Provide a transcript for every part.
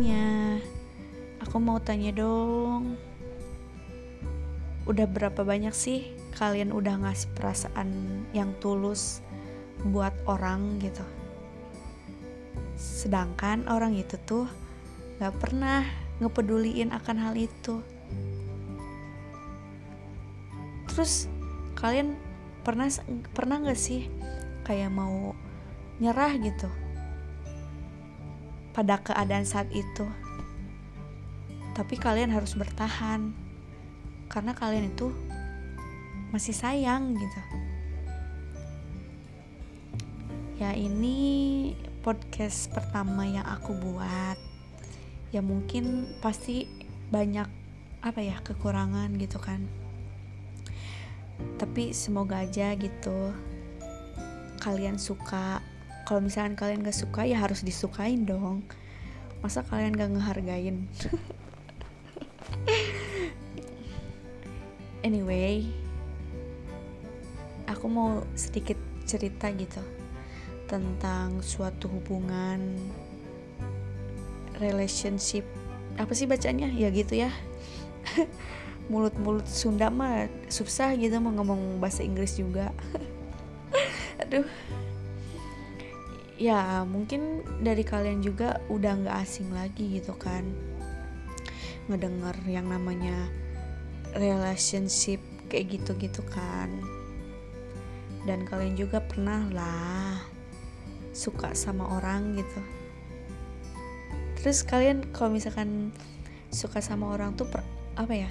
semuanya. Aku mau tanya dong. Udah berapa banyak sih kalian udah ngasih perasaan yang tulus buat orang gitu? Sedangkan orang itu tuh gak pernah ngepeduliin akan hal itu. Terus kalian pernah pernah gak sih kayak mau nyerah gitu pada keadaan saat itu. Tapi kalian harus bertahan karena kalian itu masih sayang gitu. Ya ini podcast pertama yang aku buat. Ya mungkin pasti banyak apa ya kekurangan gitu kan. Tapi semoga aja gitu kalian suka kalau misalkan kalian gak suka ya harus disukain dong. Masa kalian gak ngehargain? Anyway aku mau sedikit cerita gitu tentang suatu hubungan relationship. Apa sih bacanya ya gitu ya. Mulut-mulut Sunda mah susah gitu mau ngomong bahasa Inggris juga. Aduh ya mungkin dari kalian juga udah nggak asing lagi gitu kan. Ngedenger yang namanya relationship kayak gitu-gitu kan. Dan kalian juga pernah lah suka sama orang gitu. Terus kalian kalau misalkan suka sama orang tuh per, apa ya?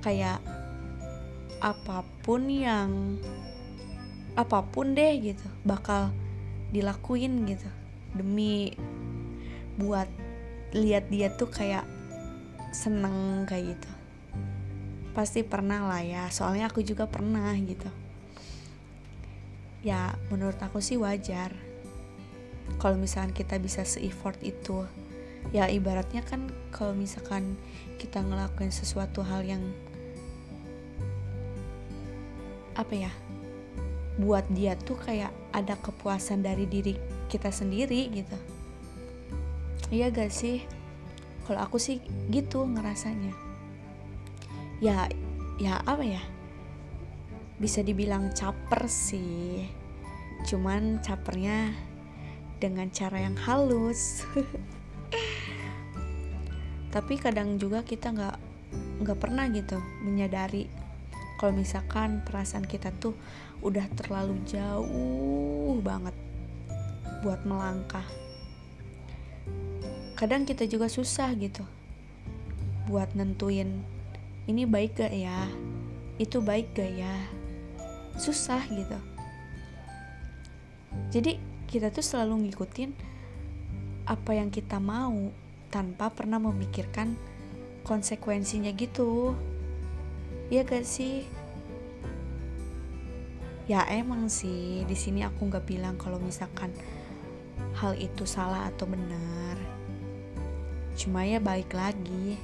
Kayak apa pun yang apa pun deh gitu bakal dilakuin gitu. Demi buat lihat dia tuh kayak seneng kayak gitu. Pasti pernah lah ya soalnya aku juga pernah gitu. Ya menurut aku sih wajar. Kalau misalkan kita bisa se-effort itu ya ibaratnya kan kalau misalkan kita ngelakuin sesuatu hal yang apa ya buat dia tuh kayak ada kepuasan dari diri kita sendiri gitu. Iya gak sih? Kalau aku sih gitu ngerasanya. Ya ya apa ya? Bisa dibilang caper sih. Cuman capernya dengan cara yang halus. Tapi kadang juga kita nggak nggak pernah gitu menyadari kalau misalkan perasaan kita tuh udah terlalu jauh banget buat melangkah kadang kita juga susah gitu buat nentuin ini baik gak ya? Itu baik gak ya? Susah gitu. Jadi kita tuh selalu ngikutin apa yang kita mau tanpa pernah memikirkan konsekuensinya gitu ya gak sih? Ya emang sih. Di sini aku nggak bilang kalau misalkan hal itu salah atau benar. Cuma ya balik lagi.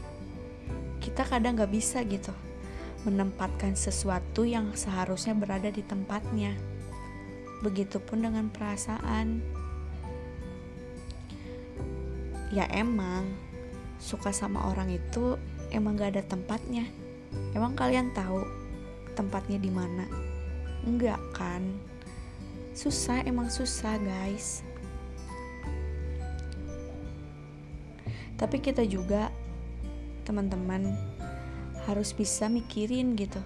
Kita kadang nggak bisa gitu menempatkan sesuatu yang seharusnya berada di tempatnya. Begitupun dengan perasaan. Ya emang suka sama orang itu emang gak ada tempatnya Emang kalian tahu tempatnya di mana? Enggak kan? Susah, emang susah, guys. Tapi kita juga teman-teman harus bisa mikirin gitu.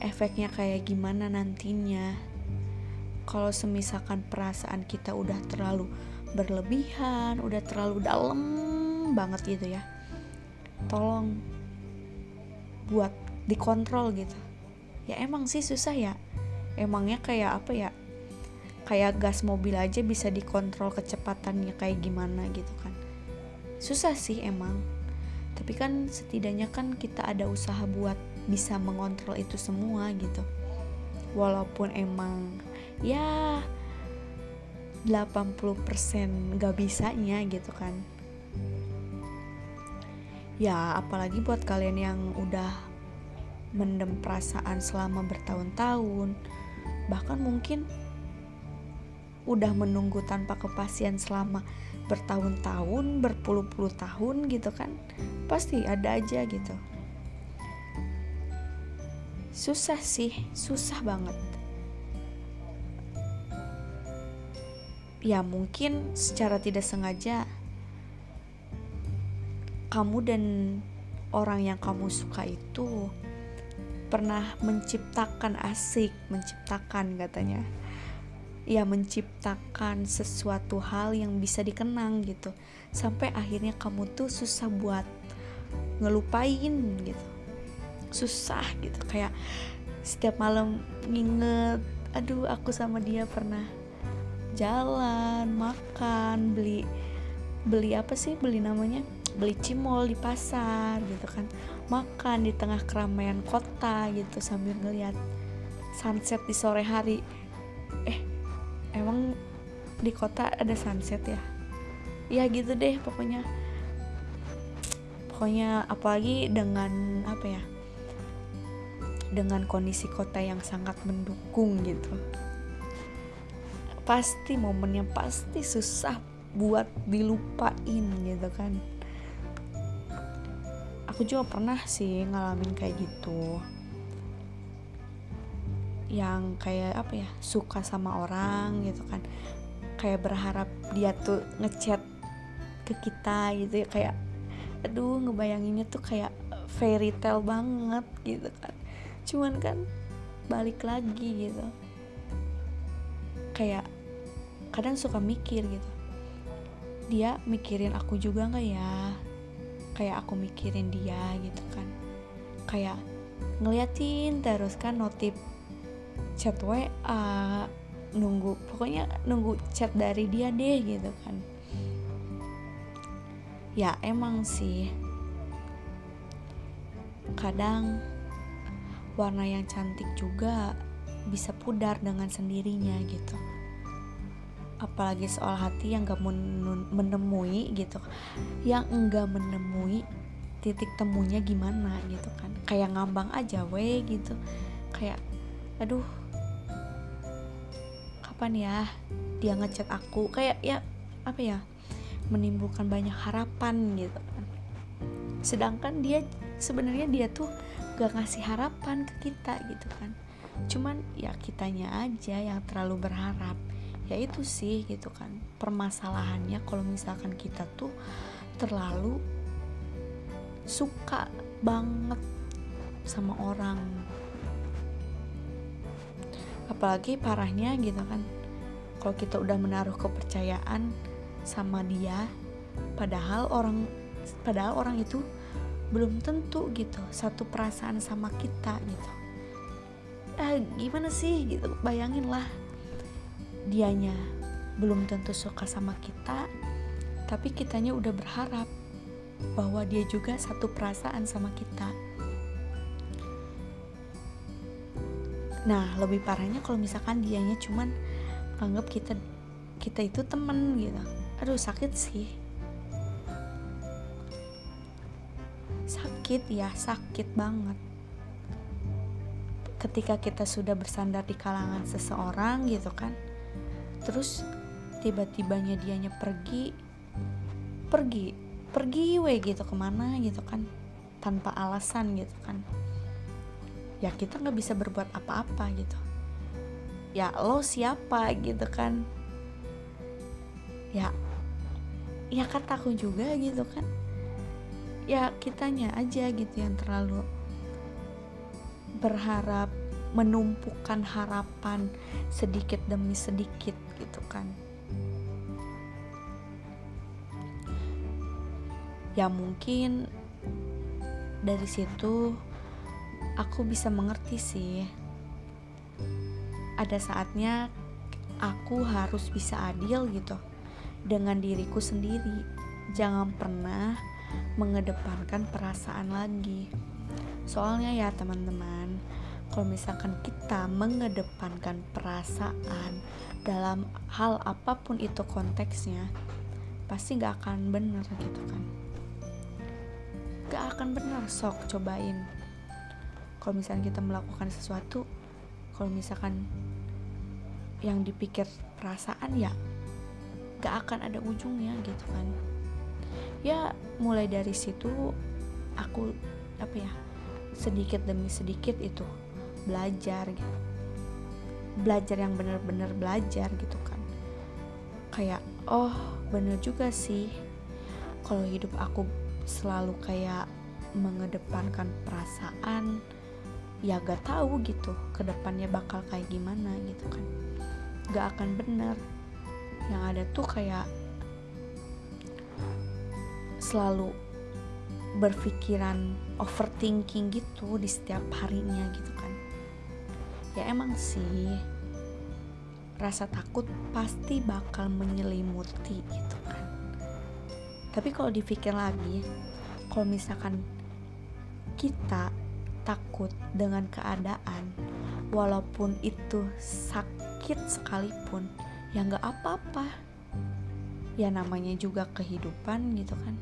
Efeknya kayak gimana nantinya. Kalau semisalkan perasaan kita udah terlalu berlebihan, udah terlalu dalam banget gitu ya. Tolong buat dikontrol gitu. Ya emang sih susah ya. Emangnya kayak apa ya? Kayak gas mobil aja bisa dikontrol kecepatannya kayak gimana gitu kan. Susah sih emang. Tapi kan setidaknya kan kita ada usaha buat bisa mengontrol itu semua gitu. Walaupun emang ya 80% gak bisanya gitu kan ya apalagi buat kalian yang udah mendem perasaan selama bertahun-tahun bahkan mungkin udah menunggu tanpa kepastian selama bertahun-tahun berpuluh-puluh tahun gitu kan pasti ada aja gitu. Susah sih susah banget. Ya mungkin secara tidak sengaja kamu dan orang yang kamu suka itu pernah menciptakan asik menciptakan katanya. Ya menciptakan sesuatu hal yang bisa dikenang gitu. Sampai akhirnya kamu tuh susah buat ngelupain gitu. Susah gitu kayak setiap malam nginget aduh aku sama dia pernah jalan makan beli beli apa sih beli namanya beli cimol di pasar gitu kan. Makan di tengah keramaian kota gitu sambil ngeliat sunset di sore hari. Eh emang di kota ada sunset ya? Ya gitu deh pokoknya. Pokoknya apalagi dengan apa ya dengan kondisi kota yang sangat mendukung gitu. Pasti momennya pasti susah buat dilupain gitu kan aku juga pernah sih ngalamin kayak gitu. Yang kayak apa ya suka sama orang gitu kan. Kayak berharap dia tuh ngechat ke kita gitu ya kayak aduh ngebayanginnya tuh kayak fairy tale banget gitu kan. Cuman kan balik lagi gitu. Kayak kadang suka mikir gitu. Dia mikirin aku juga nggak ya kayak aku mikirin dia gitu kan. Kayak ngeliatin terus kan notif chat WA nunggu pokoknya nunggu chat dari dia deh gitu kan. Ya emang sih. Kadang warna yang cantik juga bisa pudar dengan sendirinya gitu apalagi soal hati yang gak menemui gitu. Yang enggak menemui titik temunya gimana gitu kan. Kayak ngambang aja we gitu. Kayak aduh kapan ya dia ngechat aku? Kayak ya apa ya menimbulkan banyak harapan gitu kan. Sedangkan dia sebenarnya dia tuh gak ngasih harapan ke kita gitu kan. Cuman ya kitanya aja yang terlalu berharap ya itu sih gitu kan. Permasalahannya kalau misalkan kita tuh terlalu suka banget sama orang. Apalagi parahnya gitu kan. Kalau kita udah menaruh kepercayaan sama dia padahal orang padahal orang itu belum tentu gitu satu perasaan sama kita gitu. Eh gimana sih gitu? Bayangin lah dianya belum tentu suka sama kita tapi kitanya udah berharap bahwa dia juga satu perasaan sama kita. Nah lebih parahnya kalau misalkan dianya cuman anggap kita kita itu temen gitu. Aduh sakit sih. Sakit ya sakit banget. Ketika kita sudah bersandar di kalangan seseorang gitu kan terus tiba-tibanya dianya pergi pergi pergi we gitu ke mana gitu kan tanpa alasan gitu kan. Ya kita nggak bisa berbuat apa-apa gitu. Ya lo siapa gitu kan. Ya ya kataku juga gitu kan. Ya kitanya aja gitu yang terlalu berharap menumpukan harapan sedikit demi sedikit gitu kan. Ya mungkin dari situ aku bisa mengerti sih. Ada saatnya aku harus bisa adil gitu dengan diriku sendiri. Jangan pernah mengedepankan perasaan lagi. Soalnya ya teman-teman, kalau misalkan kita mengedepankan perasaan dalam hal apa pun itu konteksnya, pasti gak akan bener gitu kan. Gak akan bener sok cobain. Kalau misalkan kita melakukan sesuatu, kalau misalkan yang dipikir perasaan ya gak akan ada ujungnya gitu kan ya mulai dari situ aku apa ya sedikit demi sedikit itu belajar gitu belajar yang bener-bener belajar gitu kan. Kayak oh bener juga sih. Kalau hidup aku selalu kayak mengedepankan perasaan ya gak tahu gitu ke depannya bakal kayak gimana gitu kan. Gak akan bener yang ada tuh kayak selalu berpikiran overthinking gitu di setiap harinya gitu kan ya emang sih. Rasa takut pasti bakal menyelimuti gitu kan. Tapi kalau dipikir lagi kalau misalkan kita takut dengan keadaan walaupun itu sakit sekalipun ya nggak apa-apa. Ya namanya juga kehidupan gitu kan.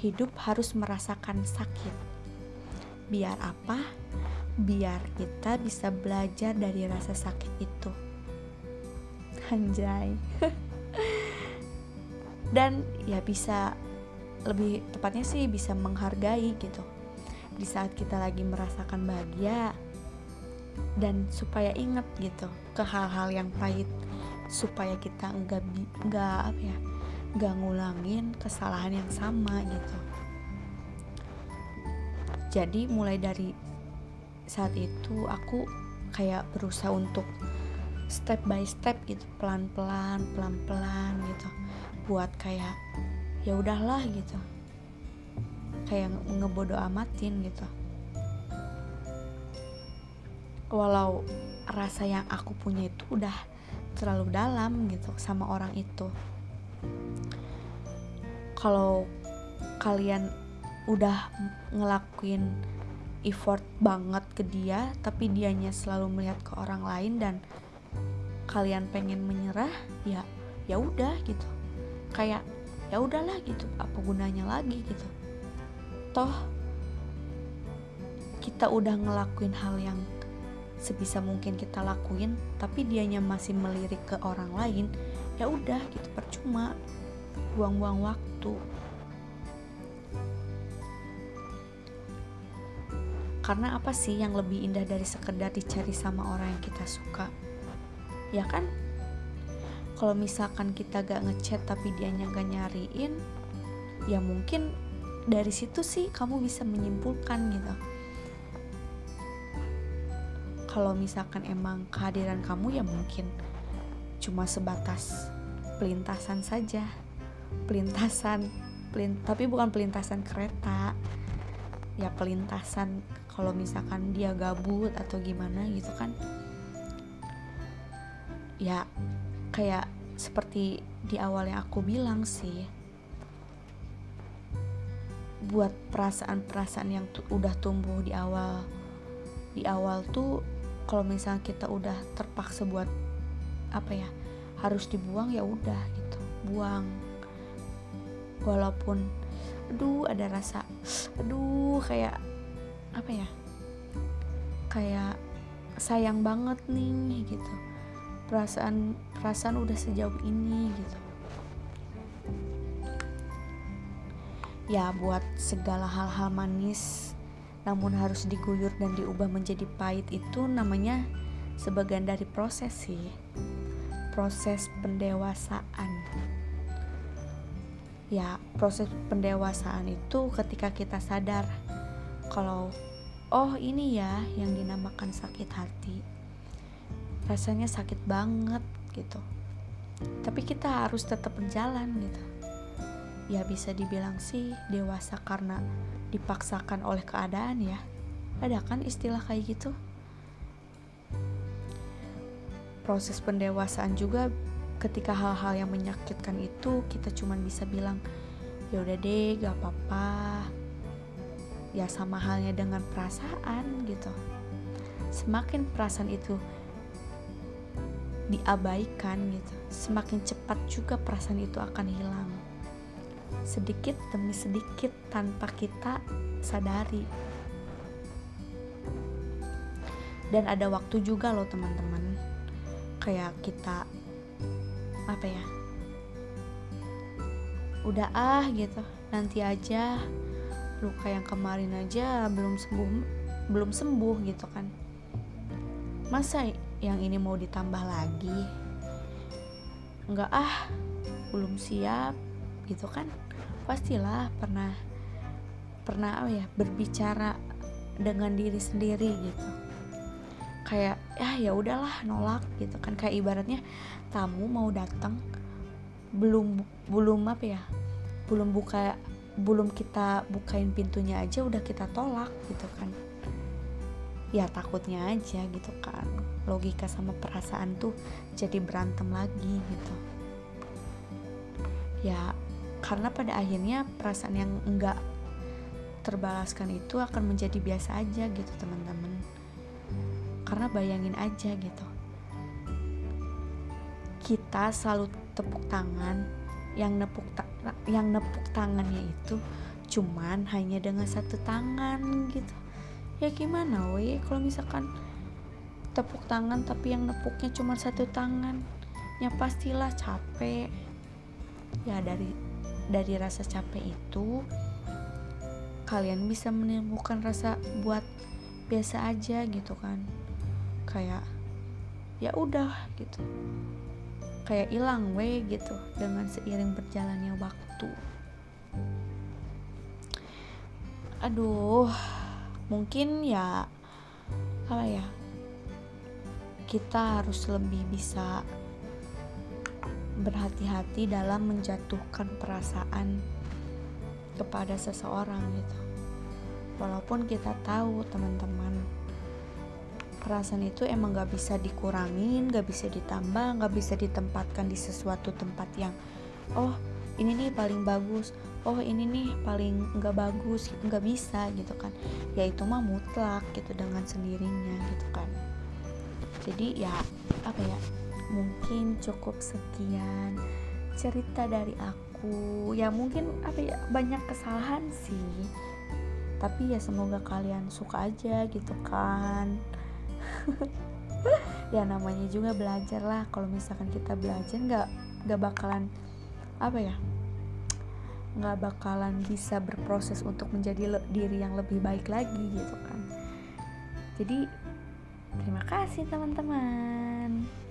Hidup harus merasakan sakit. Biar apa biar kita bisa belajar dari rasa sakit itu. Anjay. Dan ya bisa lebih tepatnya sih bisa menghargai gitu. Di saat kita lagi merasakan bahagia dan supaya ingat gitu ke hal-hal yang pahit supaya kita enggak enggak apa ya gak ngulangin kesalahan yang sama gitu. Jadi mulai dari saat itu aku kayak berusaha untuk step by step gitu pelan-pelan pelan-pelan gitu buat kayak ya udahlah gitu. Kayak ngebodo amatin gitu. Walau rasa yang aku punya itu udah terlalu dalam gitu sama orang itu. Kalau kalian udah ngelakuin effort banget ke dia tapi dianya selalu melihat ke orang lain dan kalian pengen menyerah ya ya udah gitu. Kayak ya udahlah gitu apa gunanya lagi gitu. Toh kita udah ngelakuin hal yang sebisa mungkin kita lakuin tapi dianya masih melirik ke orang lain ya udah gitu percuma. Buang-buang waktu karena apa sih yang lebih indah dari sekedar dicari sama orang yang kita suka? Ya kan? Kalau misalkan kita gak ngechat tapi dia gak nyariin ya mungkin dari situ sih kamu bisa menyimpulkan gitu. Kalau misalkan emang kehadiran kamu ya mungkin cuma sebatas pelintasan saja. Pelintasan pelint tapi bukan pelintasan kereta ya pelintasan kalau misalkan dia gabut atau gimana gitu kan. Ya kayak seperti di awal yang aku bilang sih buat perasaan-perasaan yang udah tumbuh di awal di awal tuh kalau misalnya kita udah terpaksa buat apa ya harus dibuang ya udah gitu buang. Walaupun aduh ada rasa aduh kayak apa ya kayak sayang banget nih gitu. Perasaan perasaan udah sejauh ini gitu. Ya buat segala hal-hal manis namun harus diguyur dan diubah menjadi pahit itu namanya sebagian dari proses sih. Proses pendewasaan ya proses pendewasaan itu ketika kita sadar kalau oh ini ya yang dinamakan sakit hati. Rasanya sakit banget gitu. Tapi kita harus tetap berjalan gitu. Ya bisa dibilang sih dewasa karena dipaksakan oleh keadaan ya. Ada kan istilah kayak gitu? Proses pendewasaan juga ketika hal-hal yang menyakitkan itu kita cuma bisa bilang ya udah deh gak apa-apa. Ya sama halnya dengan perasaan gitu. Semakin perasaan itu diabaikan gitu semakin cepat juga perasaan itu akan hilang. Sedikit demi sedikit tanpa kita sadari. Dan ada waktu juga loh teman-teman. Kayak kita apa ya? Udah ah gitu. Nanti aja. Luka yang kemarin aja belum sembuh belum sembuh gitu kan. Masa yang ini mau ditambah lagi? Enggak ah belum siap gitu kan. Pastilah pernah pernah apa ya berbicara dengan diri sendiri gitu ya ya udahlah nolak gitu kan. Kayak ibaratnya tamu mau datang belum belum apa ya belum buka belum kita bukain pintunya aja udah kita tolak gitu kan. Ya takutnya aja gitu kan. Logika sama perasaan tuh jadi berantem lagi gitu. Ya karena pada akhirnya perasaan yang enggak terbalaskan itu akan menjadi biasa aja gitu teman-teman karena bayangin aja gitu. Kita selalu tepuk tangan yang nepuk ta yang nepuk tangannya itu cuman hanya dengan satu tangan gitu. Ya gimana weh kalau misalkan tepuk tangan tapi yang nepuknya cuma satu tangan ya pastilah capek. Ya dari dari rasa capek itu kalian bisa menemukan rasa buat biasa aja gitu kan kayak ya udah gitu. Kayak hilang we gitu dengan seiring berjalannya waktu. Aduh mungkin ya apa ya kita harus lebih bisa berhati-hati dalam menjatuhkan perasaan kepada seseorang gitu. Walaupun kita tahu teman-teman perasaan itu emang gak bisa dikurangin gak bisa ditambah gak bisa ditempatkan di sesuatu tempat yang oh ini nih paling bagus oh ini nih paling nggak bagus nggak bisa gitu kan. Ya itu mah mutlak gitu dengan sendirinya gitu kan. Jadi ya apa ya mungkin cukup sekian cerita dari aku. Ya mungkin apa ya banyak kesalahan sih. Tapi ya semoga kalian suka aja gitu kan ya namanya juga belajar lah. Kalau misalkan kita belajar nggak nggak bakalan apa ya nggak bakalan bisa berproses untuk menjadi diri yang lebih baik lagi gitu kan. Jadi terima kasih teman-teman